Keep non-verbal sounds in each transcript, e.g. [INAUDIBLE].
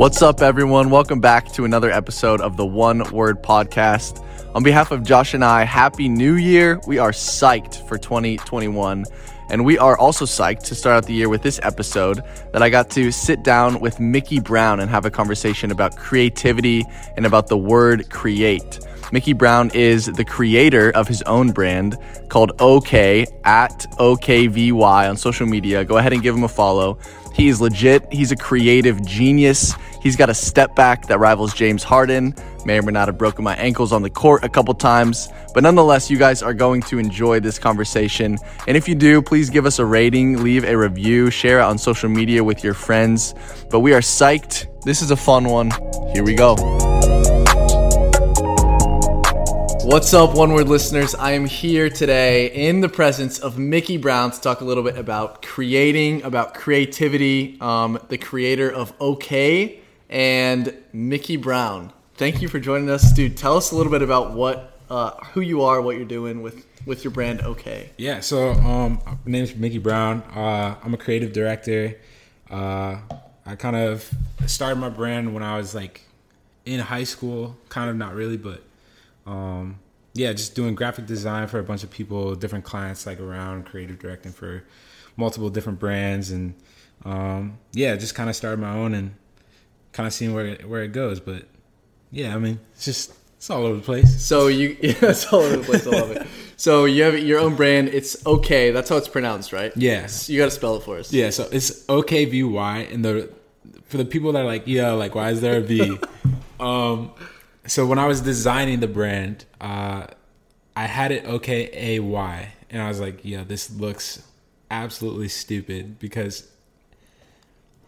What's up, everyone? Welcome back to another episode of the One Word Podcast. On behalf of Josh and I, Happy New Year. We are psyched for 2021. And we are also psyched to start out the year with this episode that I got to sit down with Mickey Brown and have a conversation about creativity and about the word create. Mickey Brown is the creator of his own brand called OK at OKVY on social media. Go ahead and give him a follow. He is legit. He's a creative genius. He's got a step back that rivals James Harden. May or may not have broken my ankles on the court a couple times, but nonetheless, you guys are going to enjoy this conversation. And if you do, please give us a rating, leave a review, share it on social media with your friends. But we are psyched. This is a fun one. Here we go. What's up, One Word listeners? I am here today in the presence of Mickey Brown to talk a little bit about creating, about creativity, um, the creator of OK, and Mickey Brown. Thank you for joining us, dude. Tell us a little bit about what, uh, who you are, what you're doing with with your brand OK. Yeah, so um, my name's Mickey Brown. Uh, I'm a creative director. Uh, I kind of started my brand when I was like in high school, kind of not really, but um, yeah, just doing graphic design for a bunch of people, different clients like around creative directing for multiple different brands, and um, yeah, just kind of started my own and kind of seeing where it, where it goes. But yeah, I mean, it's just it's all over the place. So you, [LAUGHS] yeah, it's all over the place. I love it. So you have your own brand. It's okay. That's how it's pronounced, right? Yes. You got to spell it for us. Yeah, so it's OKVY, and the for the people that are like, yeah, like why is there a V? [LAUGHS] um, so when I was designing the brand, uh, I had it OKAY, and I was like, yeah, this looks absolutely stupid because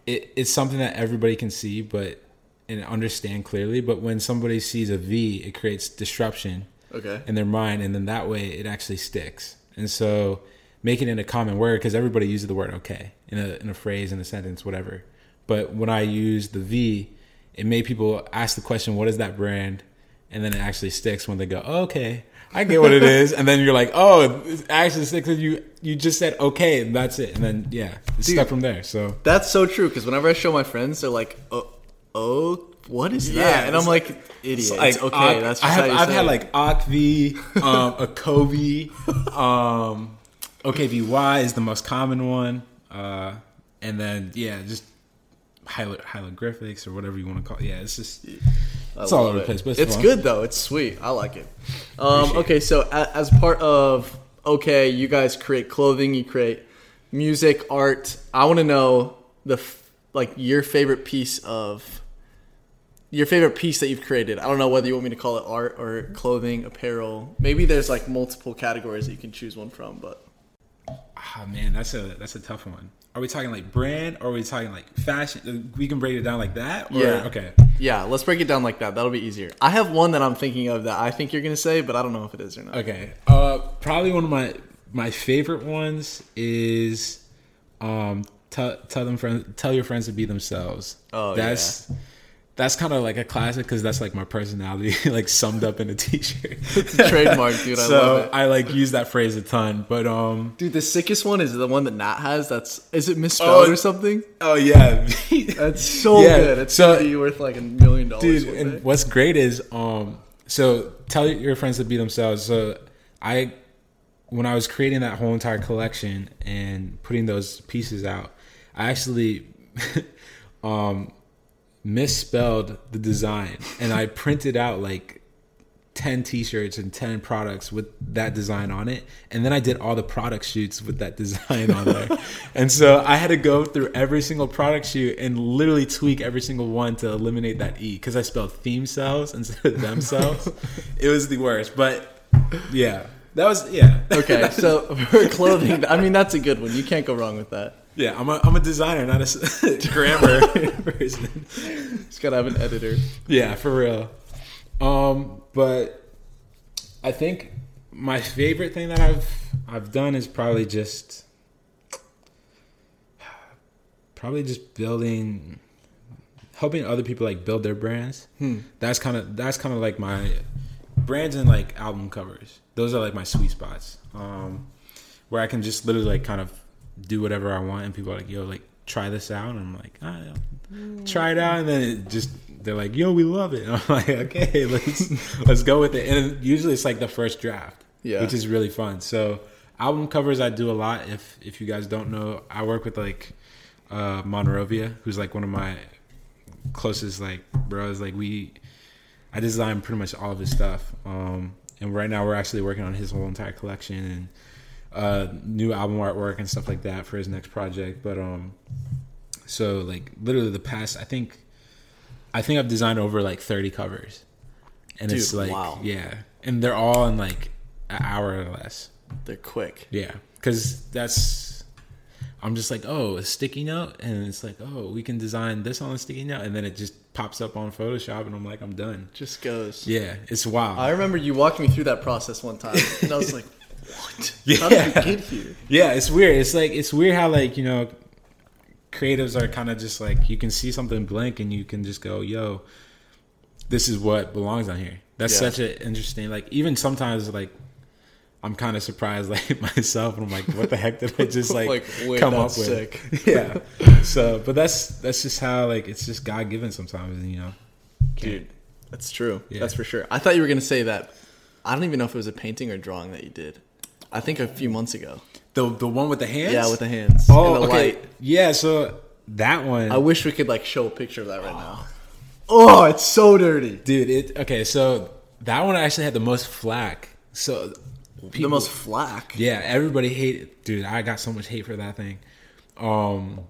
it, it's something that everybody can see, but and understand clearly. But when somebody sees a V, it creates disruption Okay. in their mind, and then that way it actually sticks. And so making it in a common word because everybody uses the word okay in a in a phrase in a sentence, whatever. But when I use the V, it made people ask the question, "What is that brand?" And then it actually sticks when they go, oh, "Okay, I get what it is." And then you're like, "Oh, actually sticks." And you you just said okay, and that's it. And then yeah, it's Dude. stuck from there. So That's so true because whenever I show my friends, they're like, "Oh, oh what is that?" And I'm like, "Idiot." It's It's okay, Ak- that's just I have, how you I've say had it. like Akv, um, a Kobe, um, OKVY is the most common one, uh, and then yeah, just hiero- hieroglyphics or whatever you want to call. it. Yeah, it's just I it's all over the place, but it's, it's good though. It's sweet. I like it. Um, okay, so a, as part of okay, you guys create clothing, you create music, art. I want to know the f- like your favorite piece of your favorite piece that you've created. I don't know whether you want me to call it art or clothing, apparel. Maybe there's like multiple categories that you can choose one from, but Ah man, that's a that's a tough one. Are we talking like brand or are we talking like fashion? We can break it down like that. Or, Yeah. Okay. yeah, let's break it down like that. That'll be easier. I have one that I'm thinking of that I think you're gonna say, but I don't know if it is or not. Okay. Uh, probably one of my my favorite ones is um tell tell them friends tell your friends to be themselves. Oh, that's that's kind of like a classic because that's like my personality [LAUGHS] like summed up in a t-shirt. [LAUGHS] It's a trademark, dude. I so love it. I like use that phrase a ton. But um Dude, the sickest one is the one that Nat has. That's is it misspelled Oh, or something? oh yeah. [LAUGHS] That's so Yeah, good. It's so- gonna be worth like a million dollars. dude and what's great is um so tell your friends to be themselves so i when i was creating that whole entire collection and putting those pieces out i actually um misspelled the design and i printed out like 10 t-shirts and 10 products with that design on it and then i did all the product shoots with that design on there [LAUGHS] and so i had to go through every single product shoot and literally tweak every single one to eliminate that e because i spelled theme cells instead of themselves it was the worst but yeah that was yeah okay, so for clothing, I mean that's a good one. You can't go wrong with that. Yeah i'm a, I'm a designer not a [LAUGHS] grammar [LAUGHS] person Just gotta have an editor. Yeah, for real. Um, but I think my favorite thing that I've I've done is probably just probably just building helping other people like build their brands. That's kind of that's kind of like my brands and like album covers. Those are like my sweet spots. Um, where I can just literally like kind of do whatever I want and people are like, "Yo, like try this out, and I'm like, ah, yeah, try it out, and then it just they're like, yo, we love it. And [LAUGHS] I'm like, okay, [LAUGHS] let's let's go with it. And usually it's like the first draft, Yeah. which is really fun. So album covers I do a lot. If if you guys don't know, I work with like uh Monrovia, who's like one of my closest like bros. Like we, I design pretty much all of his stuff. Um, and right now we're actually working on his whole entire collection and uh new album artwork and stuff like that for his next project. But um, so like literally the past, I think, I think I've designed over like thirty covers, and it's like wow. yeah, and they're all in like an hour or less. They're quick. Yeah, because that's I'm just like, oh, a sticky note, and it's like, oh, we can design this on a sticky note, and then it just pops up on Photoshop, and I'm like, I'm done. Just goes. Yeah, it's wild. I remember you walked me through that process one time, and I was like, "What? [LAUGHS] Yeah. How did you get here?" yeah, it's weird. It's like it's weird how like you know, creatives are kind of just like you can see something blank, and you can just go, yo, this is what belongs on here. That's Yeah. such an interesting. Like even sometimes like. I'm kind of surprised, [LAUGHS] like myself, and I'm like, "What the heck did I just [LAUGHS] like, Like, wait, come up that's with?" sick. yeah. So, but that's that's just how like it's just God given sometimes, and you know. Dude, that's true. Yeah. That's for sure. I thought you were gonna say that. I don't even know if it was a painting or drawing that you did. I think a few months ago. The the one with the hands. Yeah, with the hands. oh and the okay. light. Yeah, so that one, I wish we could like show a picture of that right now. Oh, it's so dirty. dude. It okay. So that one actually had the most flack. So the most flack. Yeah, everybody hate. Dude, I got so much hate for that thing. Um,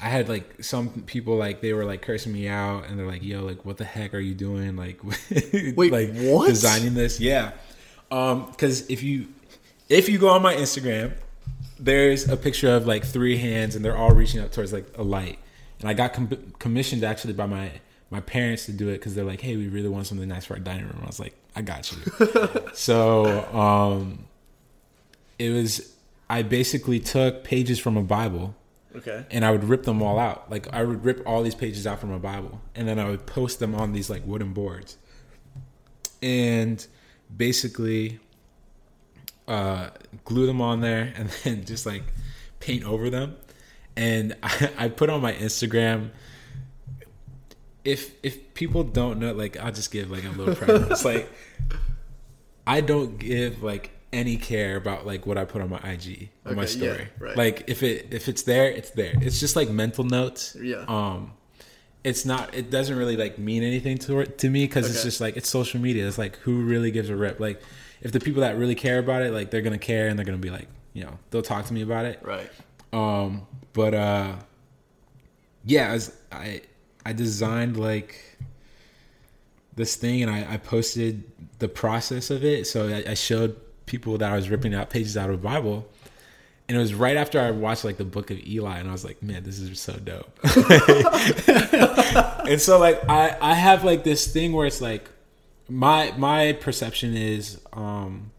I had like some people like they were like cursing me out, and they're like, "Yo, like, what the heck are you doing? [LAUGHS] Like, [LAUGHS] Wait, like what? designing this?" Yeah, um, because if you if you go on my Instagram, there's a picture of like three hands, and they're all reaching up towards like a light, and I got com- commissioned actually by my my parents to do it because they're like, "Hey, we really want something nice for our dining room." I was like, "I got you." [LAUGHS] so um it was I basically took pages from a Bible Okay. and I would rip them all out. Like I would rip all these pages out from a Bible and then I would post them on these like wooden boards. And basically uh glue them on there and [LAUGHS] then just like paint over them. And [LAUGHS] I, I put on my Instagram if if people don't know like I'll just give like a little preference. [LAUGHS] like I don't give like any care about like what I put on my IG or my Okay, yeah, story. right. Like if it if it's there, it's there. It's just like mental notes. Yeah. Um it's not it doesn't really like mean anything to to me cuz it's just like it's social media. It's like who really gives a rip? Like if the people that really care about it, like they're to care and they're to be like, you know, they'll talk to me about it. Right. Um, but uh, yeah, as I I designed like this thing and I, I posted the process of it. So I, I showed people that I was ripping out pages out of the Bible. And it was right after I watched like the book of Eli, and I was like, "Man, this is so dope." [LAUGHS] [LAUGHS] and so, like, I I have like this thing where it's like, my my perception is, um,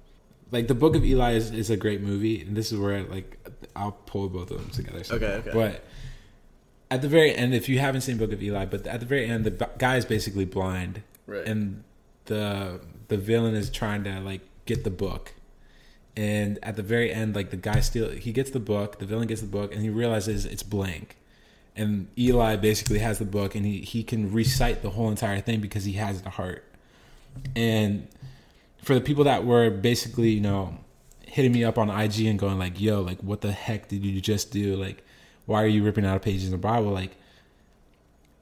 like the book of Eli is, is a great movie, and this is where like I'll pull both of them together. somehow. Okay, okay. But at the very end, if you haven't seen Book of Eli, but at the very end, the guy is basically blind, Right. and the the villain is trying to like get the book. And at the very end, like the guy still he gets the book, the villain gets the book, and he realizes it's blank. And Eli basically has the book, and he he can recite the whole entire thing because he has the heart. And for the people that were basically, you know, hitting me up on IG and going like, "Yo, like, what the heck did you just do? Like, why are you ripping out pages in the Bible?" Like,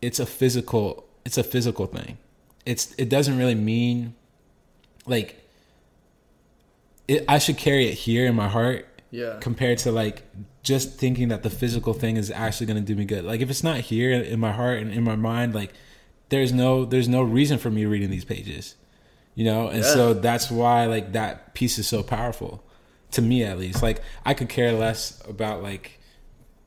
it's a physical, it's a physical thing. It's it doesn't really mean like it, I should carry it here in my heart Yeah. compared to like just thinking that the physical thing is actually going to do me good. Like if it's not here in my heart and in my mind, like there's no there's no reason for me reading these pages, you know. And Yeah. so that's why like that piece is so powerful to me at least. Like I could care less about like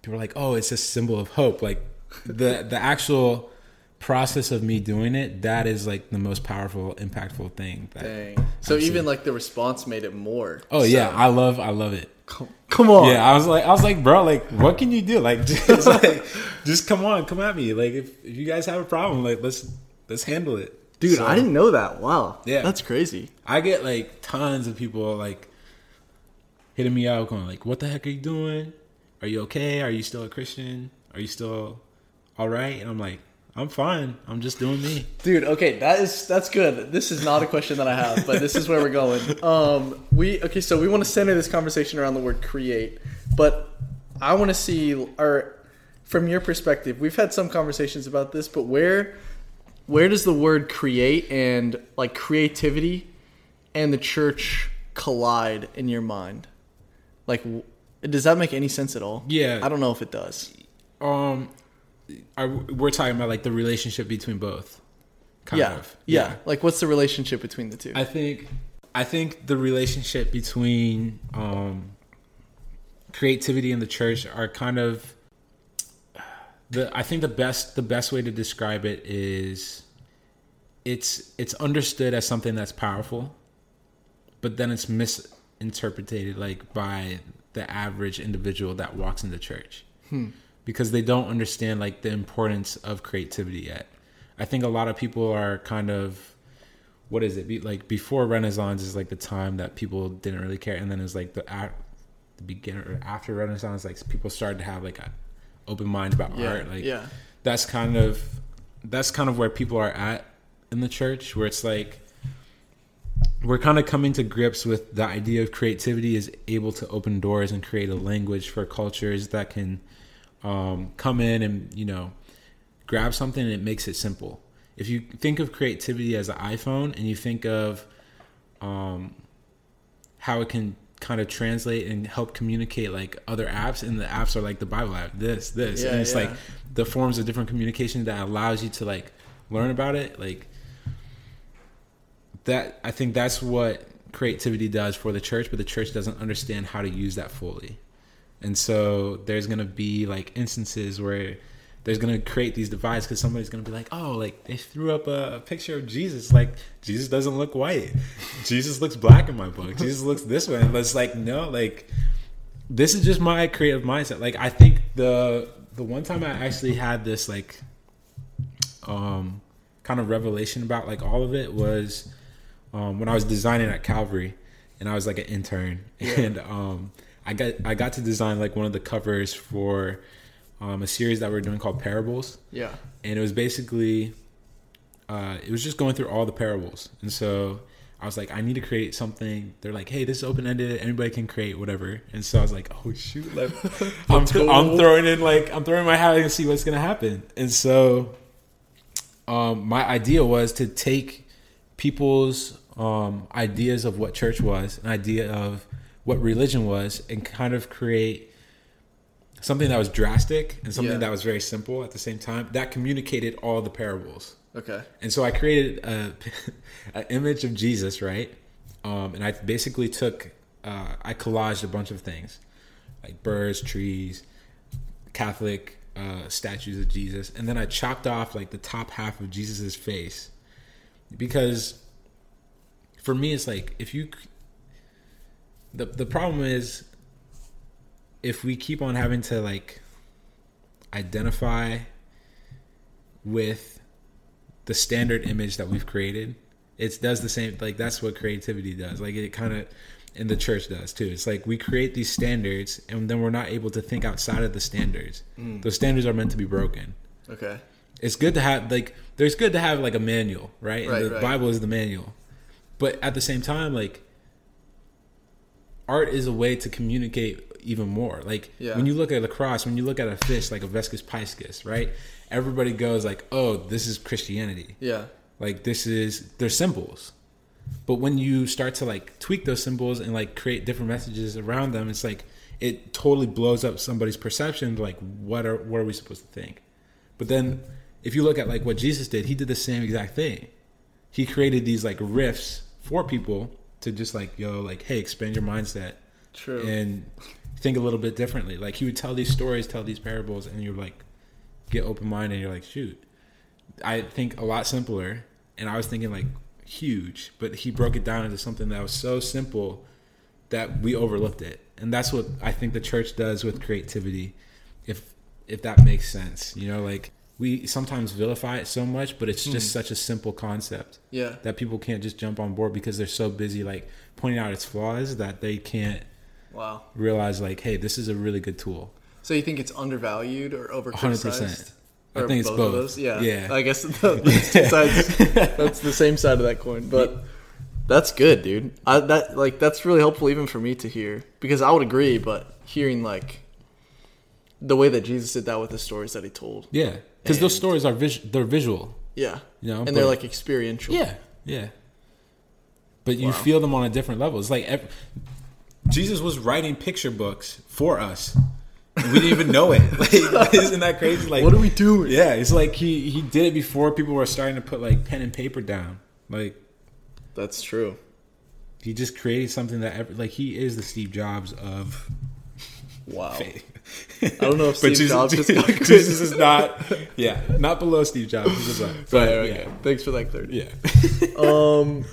people are like, oh, it's a symbol of hope. Like the the actual process of me doing it that is like the most powerful impactful thing that Dang. So I've even seen. like the response made it more. oh yeah i love i love it come, come on. yeah, I was like, I was like, bro, like, what can you do? Like, [LAUGHS] just like, [LAUGHS] just come on, come at me. Like, if, if you guys have a problem, like, let's let's handle it, Dude, So, I didn't know that. Wow. Yeah. That's crazy. I get like tons of people like hitting me out, going like, "What the heck are you doing? "Are you okay? Are you still a Christian? Are you still all right?" And I'm like, "I'm fine. I'm just doing me." Dude, okay, that is that's good. This is not a question that I have, but this is where we're going. [LAUGHS] Um, we okay, so we want to center this conversation around the word create, but I want to see, or from your perspective, we've had some conversations about this, but where where does the word create and like creativity and the church collide in your mind? Like, does that make any sense at all? Yeah. I don't know if it does. Um, are, we're talking about like the relationship between both. Kind yeah, of. yeah. Like, what's the relationship between the two? I think I think the relationship between um, creativity and the church are kind of the I think the best the best way to describe it is it's it's understood as something that's powerful, but then it's misinterpreted like by the average individual that walks into church. Hmm. Because they don't understand like the importance of creativity yet. I think a lot of people are kind of what is it? Be like before Renaissance is like the time that people didn't really care, and then it's like the at the beginner after Renaissance, like people started to have like a open mind about yeah, art. Like yeah, that's kind of that's kind of where people are at in the church, where it's like we're kind of coming to grips with the idea of creativity is able to open doors and create a language for cultures that can um, come in and you know grab something and it makes it simple. If you think of creativity as an iPhone and you think of um, how it can kind of translate and help communicate like other apps, and the apps are like the Bible app, this, this, Yeah, and it's yeah. like the forms of different communication that allows you to like learn about it. Like that, I think that's what creativity does for the church, but the church doesn't understand how to use that fully. And so there's gonna be like instances where there's gonna create these divides because somebody's gonna be like, oh, like they threw up a, a picture of Jesus. Like Jesus doesn't look white. Jesus looks black in my book. [LAUGHS] Jesus looks this way. And it's like, no, like this is just my creative mindset. Like I think the the one time I actually had this like um kind of revelation about like all of it was um when I was designing at Calvary and I was like an intern and um I got I got to design like one of the covers for um, a series that we are doing called Parables. Yeah, and it was basically uh, it was just going through all the parables. And so i was like i need to create something. They're like hey this is open-ended. Anybody can create whatever. And so i was like oh shoot. Like, [LAUGHS] I'm, cool. I'm throwing in like i'm throwing my hat and see what's gonna happen. And so um, my idea was to take people's um, ideas of what church was an idea of what religion was and kind of create something that was drastic and something Yeah. that was very simple at the same time that communicated all the parables. Okay, and so i created a, [LAUGHS] an image of jesus right? Um, and i basically took uh, i collaged a bunch of things like birds trees catholic uh, statues of jesus. And then i chopped off like the top half of jesus's face. Because for me it's like if you the the problem is if we keep on having to like identify with the standard image that we've created it does the same like that's what creativity does. Like it kind of and the church does too. It's like we create these standards and then we're not able to think outside of the standards. Mm. Those standards are meant to be broken. Okay, it's good to have like there's good to have like a manual right, Right, and the right. bible is the manual. But at the same time like art is a way to communicate even more. Like Yeah. when you look at a cross when you look at a fish like a vesica piscis right? Everybody goes like oh this is christianity. Yeah, like this is they're symbols. But when you start to like tweak those symbols and like create different messages around them it's like it totally blows up somebody's perception like what are what are we supposed to think? But then if you look at like what jesus did he did the same exact thing. He created these like riffs for people to just like yo like hey expand your mindset true, and think a little bit differently. Like he would tell these stories, tell these parables, and you're like, get open minded. And you're like, shoot, I think a lot simpler. And I was thinking like huge, but he broke it down into something that was so simple that we overlooked it. And that's what I think the church does with creativity, if if that makes sense. You know, like we sometimes vilify it so much, but it's just hmm. such a simple concept yeah, that people can't just jump on board because they're so busy like pointing out its flaws that they can't wow. realize like hey this is a really good tool So you think it's undervalued or over 100%. I think it's both. those? Yeah. Yeah. I guess [LAUGHS] the, that's two sides. That's the same side of that coin. But that's good, dude. I, that like that's really helpful even for me to hear because I would agree, but hearing like the way that Jesus did that with the stories that he told. Yeah, because those stories are vis- they're visual. Yeah. You know, and they're like experiential. Yeah, yeah. But you Wow. feel them on a different level. It's like ev- Jesus was writing picture books for us. We didn't even know it. [LAUGHS] Like, [LAUGHS] isn't that crazy? Like, What are we doing? Yeah, it's like he he did it before people were starting to put like pen and paper down. Like That's true. he just created something that ever, like he is the Steve Jobs of Wow. faith. I don't know if [LAUGHS] Steve Jesus, Jobs just got Jesus is not, yeah, not below Steve Jobs. He's above. Right, But, right, yeah, okay. Thanks for that clarity. yeah. Um,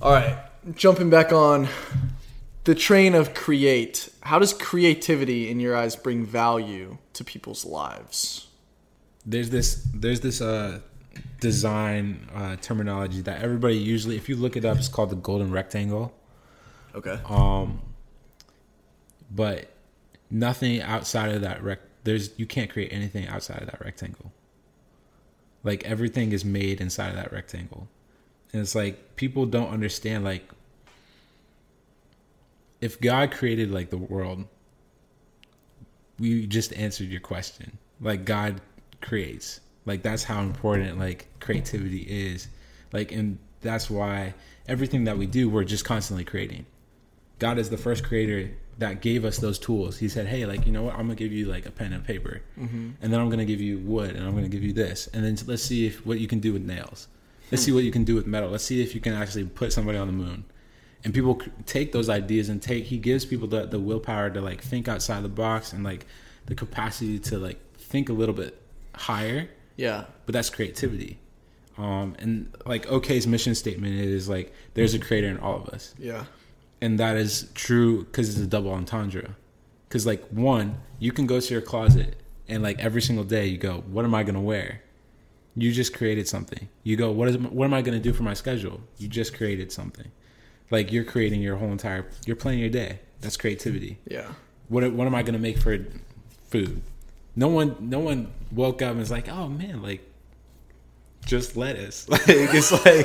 all right, jumping back on the train of create. How does creativity, in your eyes, bring value to people's lives? there's this there's this uh design uh terminology that everybody usually if you look it up it's called the golden rectangle Okay. um but nothing outside of that rec there's you can't create anything outside of that rectangle like everything is made inside of that rectangle and it's like people don't understand like if god created like the world we just answered your question. Like god creates. Like that's how important like creativity is. Like and that's why everything that we do we're just constantly creating. God is the first creator that gave us those tools. He said hey like you know what? I'm gonna give you like a pen and paper. Mm-hmm. And then i'm gonna give you wood and i'm gonna give you this. And then let's see if what you can do with nails. Let's see what you can do with metal. Let's see if you can actually put somebody on the moon and people take those ideas and take he gives people the, the willpower to like think outside the box and like the capacity to like think a little bit higher. Yeah. but that's creativity. Um and like ok's mission statement is like there's a creator in all of us. Yeah. and that is true because it's a double entendre. Because like one you can go to your closet and like every single day you go what am i going to wear? You just created something. You go what is what am i going to do for my schedule? You just created something like you're creating your whole entire you're planning your day that's creativity Yeah. what what am I gonna make for food? No one no one woke up and was like, oh man, like just lettuce. [LAUGHS] Like it's like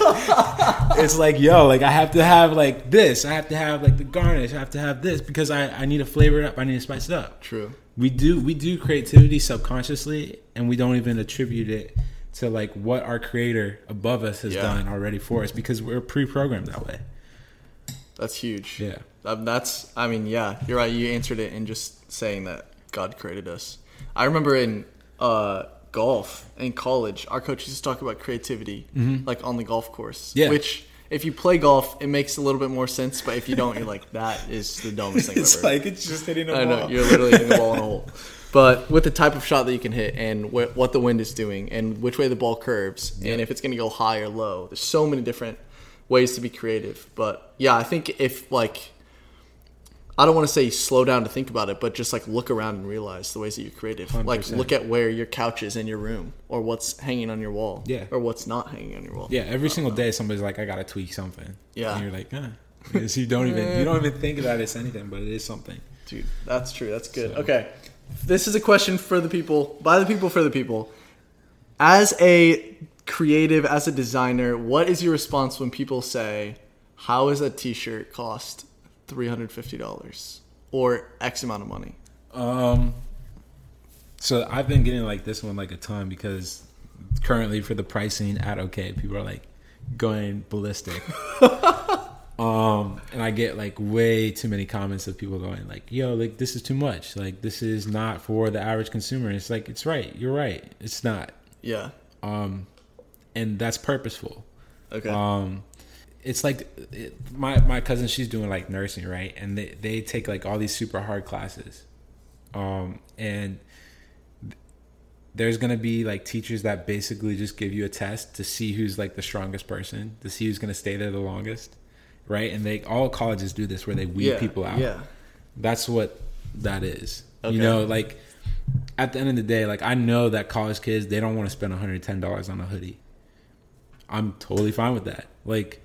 it's like yo, like I have to have like this. I have to have like the garnish. I have to have this because I I need to flavor it up. I need to spice it up. True. We do we do creativity subconsciously, and we don't even attribute it to like what our creator above us has Yeah. done already for us because we're pre-programmed that way. That's huge. Yeah. Um, that's, I mean, yeah, you're right. You answered it in just saying that God created us. I remember in uh, golf in college, our coach used to talk about creativity, like on the golf course. Mm-hmm. Yeah. Which, if you play golf, it makes a little bit more sense. But if you don't, you're like, that is the dumbest thing It's ever. like it's just hitting a I ball. I know you're literally hitting the ball in a [LAUGHS] hole. But with the type of shot that you can hit and wh- what the wind is doing and which way the ball curves and if it's going to go high or low, there's so many different ways to be creative. But yeah, I think if like I don't want to say slow down to think about it, but just like look around and realize the ways that you're creative. Like 100%. look at where your couch is in your room or what's hanging on your wall. Yeah. Or what's not hanging on your wall. Yeah, every uh, single uh. day somebody's like, I gotta tweak something. Yeah. and you're like, huh. Because you don't even you don't even think that it's anything, but it is something. Dude, that's true. That's good. So- Okay. This is a question for the people, by the people, for the people. As a creative, as a designer, what is your response when people say, How is a t shirt cost $350 or X amount of money? Um, so I've been getting like this one like a ton because currently for the pricing at OK, people are like going ballistic. [LAUGHS] um, and I get like way too many comments of people going like, "Yo, like this is too much. Like this is not for the average consumer." And it's like it's right. You're right. It's not. Yeah. Um, and that's purposeful. Okay. Um, it's like it, my my cousin. She's doing like nursing, right? And they they take like all these super hard classes. Um, and there's gonna be like teachers that basically just give you a test to see who's like the strongest person, to see who's gonna stay there the longest, right? And they all colleges do this where they weed yeah. people out. Yeah. That's what that is. Okay. You know, like at the end of the day, like I know that college kids they don't want to spend $110 on a hoodie. I'm totally fine with that. Like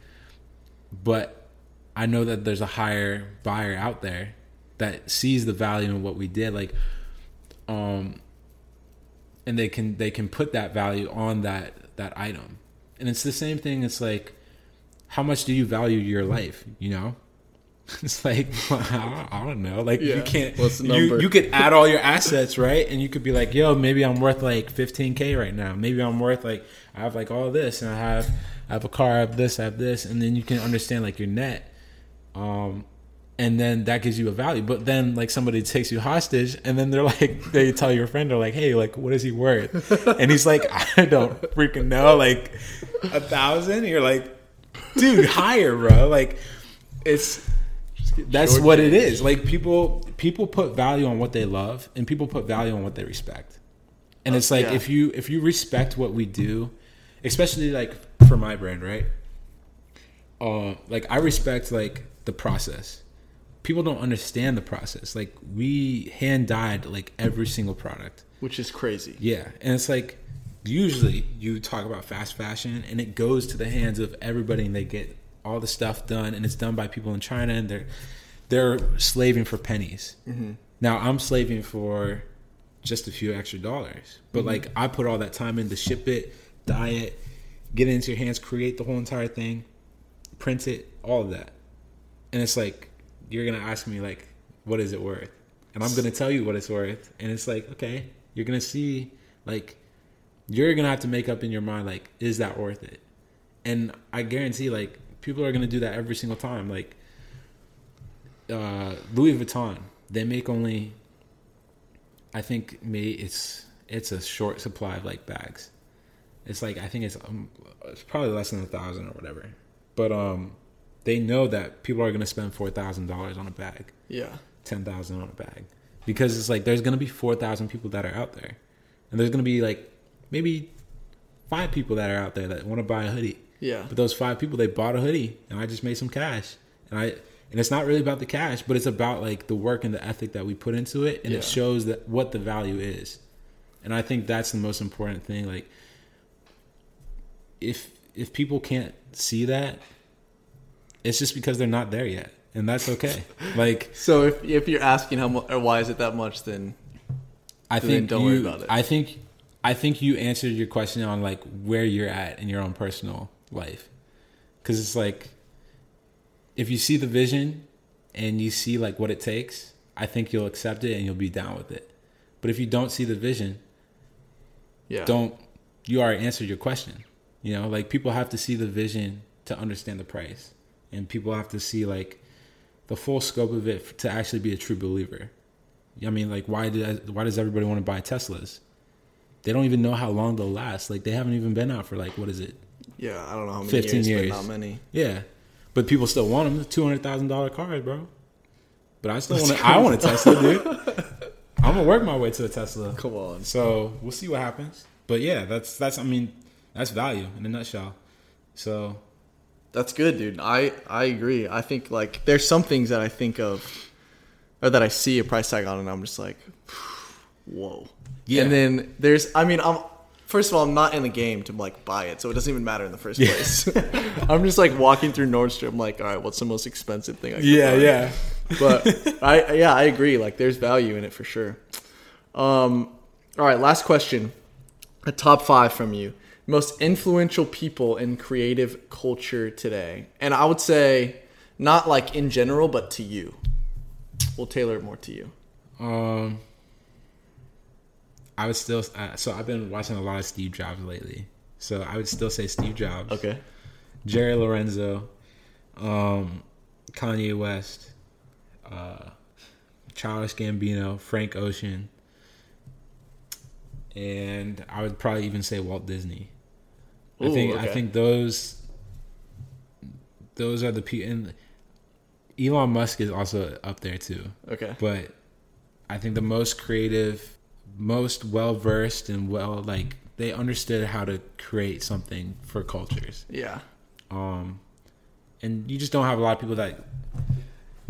but I know that there's a higher buyer out there that sees the value in what we did. Like um, and they can they can put that value on that that item, and it's the same thing. It's like, how much do you value your life? You know, [LAUGHS] it's like [LAUGHS] I don't know. Like Yeah. you can't. What's the you you could add all your assets, right? And you could be like, yo, maybe I'm worth like 15k right now. Maybe I'm worth like I have like all this, and I have I have a car, I have this, I have this, and then you can understand like your net. Um, and then that gives you a value. But then like somebody takes you hostage, and then they're like, [LAUGHS] they tell your friend, they're like, hey, like what is he worth? And he's like, I don't freaking know, like a thousand. You're like, dude, higher, bro. Like it's that's what it is. Like people people put value on what they love, and people put value on what they respect. And it's like Yeah. if you if you respect what we do, especially like for my brand, right? Uh, like I respect like the process. People don't understand the process. Like we hand dyed like every single product. which is crazy. Yeah, and it's like usually you talk about fast fashion, and it goes to the hands of everybody, and they get all the stuff done, and it's done by people in China, and they're they're slaving for pennies. Mm-hmm. Now I'm slaving for just a few extra dollars, but mm-hmm. like I put all that time in to ship it, dye it, get it into your hands, create the whole entire thing, print it, all of that, and it's like you're gonna ask me like, what is it worth? And I'm gonna tell you what it's worth, and it's like, okay, you're gonna see like you're gonna have to make up in your mind like, is that worth it? And I guarantee like people are gonna do that every single time. Like uh, Louis Vuitton, they make only, I think, may it's it's a short supply of like bags. It's like I think it's um, it's probably less than a thousand or whatever, but um, they know that people are gonna spend four thousand dollars on a bag, Yeah. ten thousand on a bag, because it's like there's gonna be four thousand people that are out there, and there's gonna be like maybe five people that are out there that want to buy a hoodie. Yeah. But those five people, they bought a hoodie, and I just made some cash. And I and it's not really about the cash, but it's about like the work and the ethic that we put into it, and Yeah. it shows that what the value is. And I think that's the most important thing. Like, if if people can't see that, it's just because they're not there yet, and that's okay. [LAUGHS] like, So if if you're asking how or why is it that much, then I Then think don't you, worry about it. I think I think you answered your question on like where you're at in your own personal life, because it's like if you see the vision and you see like what it takes, I think you'll accept it and you'll be down with it. But if you don't see the vision, yeah. don't you already answered your question. You know, like people have to see the vision to understand the price, and people have to see like the full scope of it to actually be a true believer. I mean, like why did why does everybody want to buy Teslas? They don't even know how long they'll last. Like they haven't even been out for like what is it? Yeah, I don't know how many 15 years, years. but not many. Yeah, but people still want them. Two hundred thousand dollar cars, bro. But I still want. to I want a Tesla, dude. I'm gonna work my way to a Tesla. [LAUGHS] Come on. So we'll see what happens. But yeah, that's that's I mean that's value in a nutshell. So That's good, dude. I I agree. I think like there's some things that I think of or that I see a price tag on and I'm just like, [SIGHS] whoa. Yeah. And then there's I mean I'm first of all I'm not in the game to like buy it, so it doesn't even matter in the first place. [LAUGHS] I'm just like walking through Nordstrom like, all right, what's the most expensive thing I can yeah, buy? yeah, but [LAUGHS] I yeah I agree. Like there's value in it for sure. Um, all right, last question. A top five from you. Most influential people in creative culture today, and I would say not like in general, but to you. We'll tailor it more to you. Um, I would still. Uh, so I've been watching a lot of Steve Jobs lately. So I would still say Steve Jobs, Okay. Jerry Lorenzo, um, Kanye West, uh, Childish Gambino, Frank Ocean, and I would probably even say Walt Disney. I Ooh, think I think those those are the people. And Elon Musk is also up there too Okay. but I think the most creative, most well versed, and well like they understood how to create something for cultures. Yeah. Um, and you just don't have a lot of people that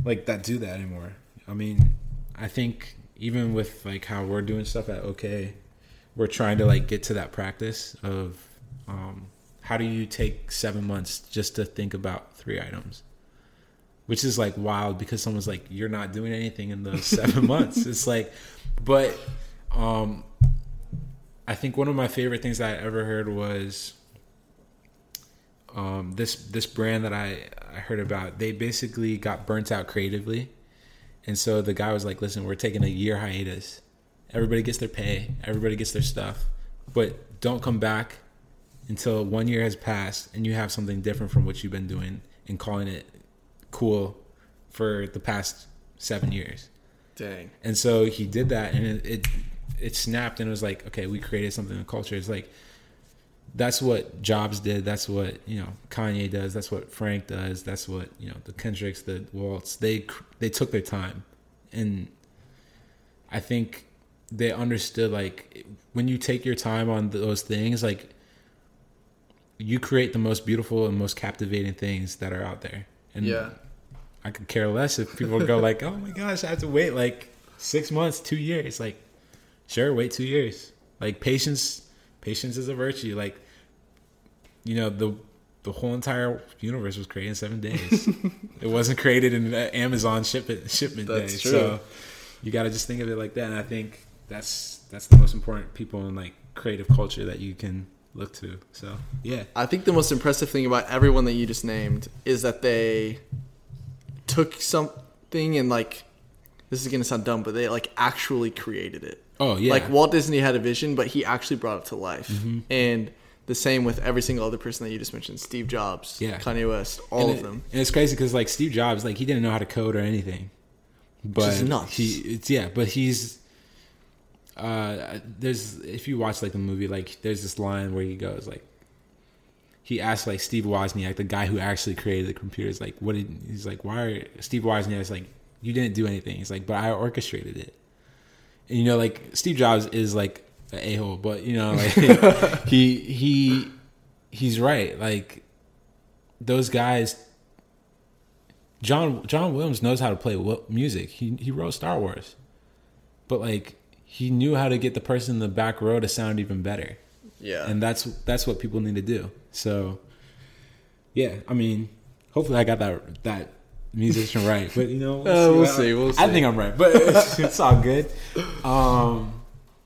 like that do that anymore. I mean, I think even with like how we're doing stuff at OK, we're trying to like get to that practice of um, how do you take seven months just to think about three items which is like wild because someone's like you're not doing anything in those seven [LAUGHS] months it's like but Um, I think one of my favorite things I ever heard was um, this this brand that I I heard about. They basically got burnt out creatively, and so the guy was like, "Listen, we're taking a year hiatus. Everybody gets their pay. Everybody gets their stuff, but don't come back until one year has passed and you have something different from what you've been doing and calling it cool for the past seven years." Dang. And so he did that, and it, it it snapped, and it was like, okay, we created something in the culture. It's like that's what Jobs did. That's what you know Kanye does. That's what Frank does. That's what you know the Kendricks, the Waltz. They they took their time, and I think they understood like when you take your time on those things, like you create the most beautiful and most captivating things that are out there. And Yeah. I could care less if people go like, [LAUGHS] "Oh my gosh, I have to wait like six months, two years." Like, sure, wait two years. Like patience, patience is a virtue. Like, you know the the whole entire universe was created in seven days. [LAUGHS] it wasn't created in uh, Amazon shipment shipment That's day. true. So you got to just think of it like that. And I think that's that's the most important people in like creative culture that you can look to. So yeah, I think the most impressive thing about everyone that you just named is that they took something and like this is gonna sound dumb, but they like actually created it. Oh yeah, Like Walt Disney had a vision, but he actually brought it to life. Mm-hmm. And the same with every single other person that you just mentioned: Steve Jobs, Yeah. Kanye West, all and of it- them. And it's crazy because like Steve Jobs, like he didn't know how to code or anything. But is nuts. he, it's yeah, but he's. Uh, there's if you watch like the movie, like there's this line where he goes like, he asked like Steve Wozniak, the guy who actually created the computers, like what did he's like? Why are Steve Wozniak's like you didn't do anything? He's like, but I orchestrated it. And you know, like Steve Jobs is like an a hole, but you know, like [LAUGHS] [LAUGHS] he he he's right. Like those guys John John Williams knows how to play music. He he wrote Star Wars, but like he knew how to get the person in the back row to sound even better, Yeah, and that's that's what people need to do. So, yeah, I mean, hopefully I got that that musician right, but you know, Uh, we'll see, we'll see. I think I'm right, but it's, [LAUGHS] it's all good. Um,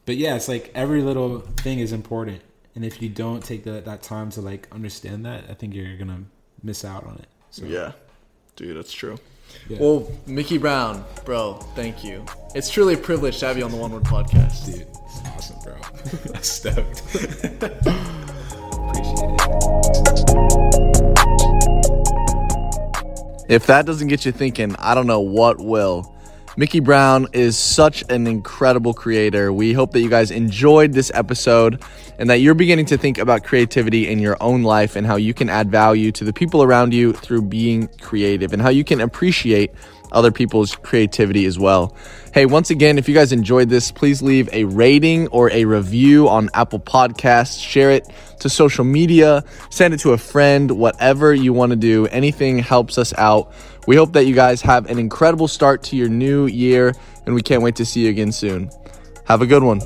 but yeah, it's like every little thing is important, and if you don't take the, that time to like understand that, I think you're gonna miss out on it. So, yeah, dude, that's true. yeah. Well, Mickey Brown, bro, thank you. It's truly a privilege to have you on the One Word Podcast. Dude, it's awesome, bro. [LAUGHS] I'm stoked. [LAUGHS] Appreciate it. If that doesn't get you thinking, I don't know what will. Mickey Brown is such an incredible creator. We hope that you guys enjoyed this episode and that you're beginning to think about creativity in your own life and how you can add value to the people around you through being creative and how you can appreciate other people's creativity as well. Hey, once again, if you guys enjoyed this, please leave a rating or a review on Apple Podcasts. Share it to social media, send it to a friend, whatever you want to do. Anything helps us out. We hope that you guys have an incredible start to your new year, and we can't wait to see you again soon. Have a good one.